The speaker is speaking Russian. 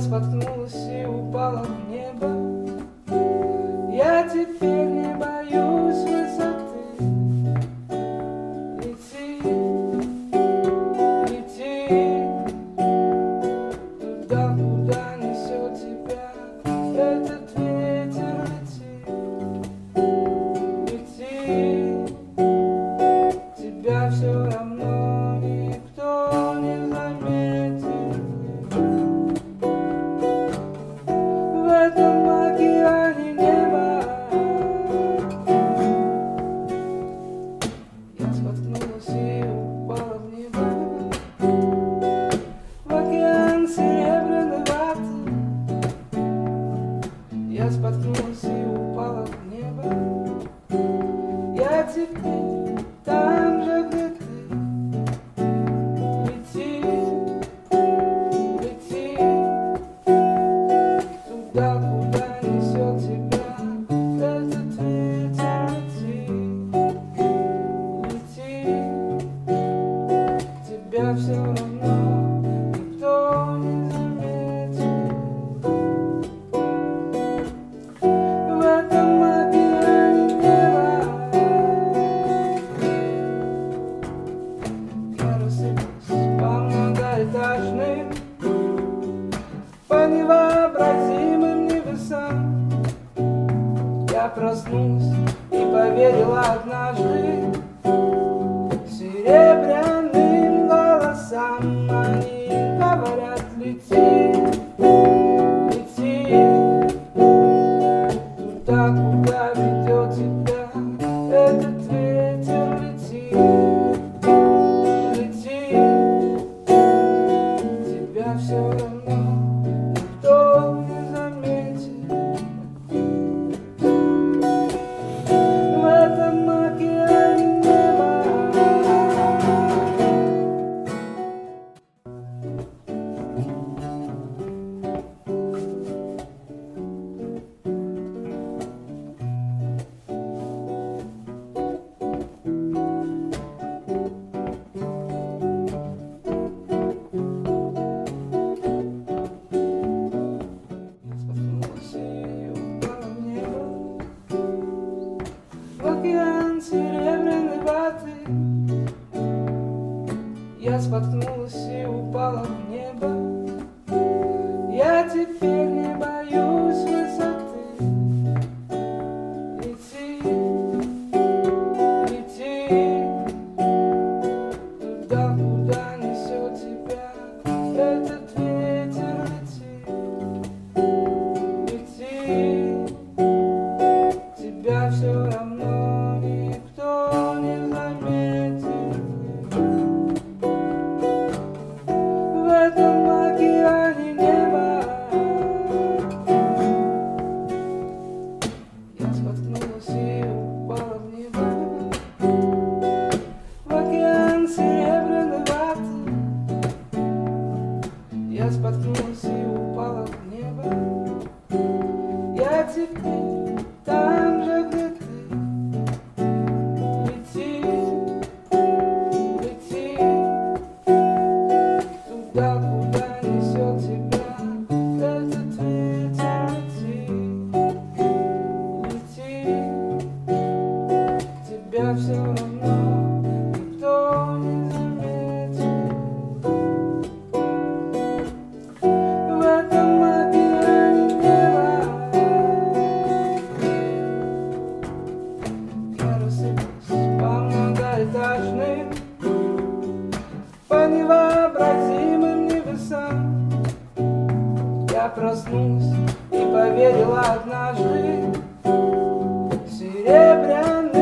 споткнулась и упала вниз. Yes, but проснулась и поверила однажды. коснулась и упала в небо. Я теперь не боюсь высоты. Лети, лети. e as patroas se проснулась и поверила однажды серебряный.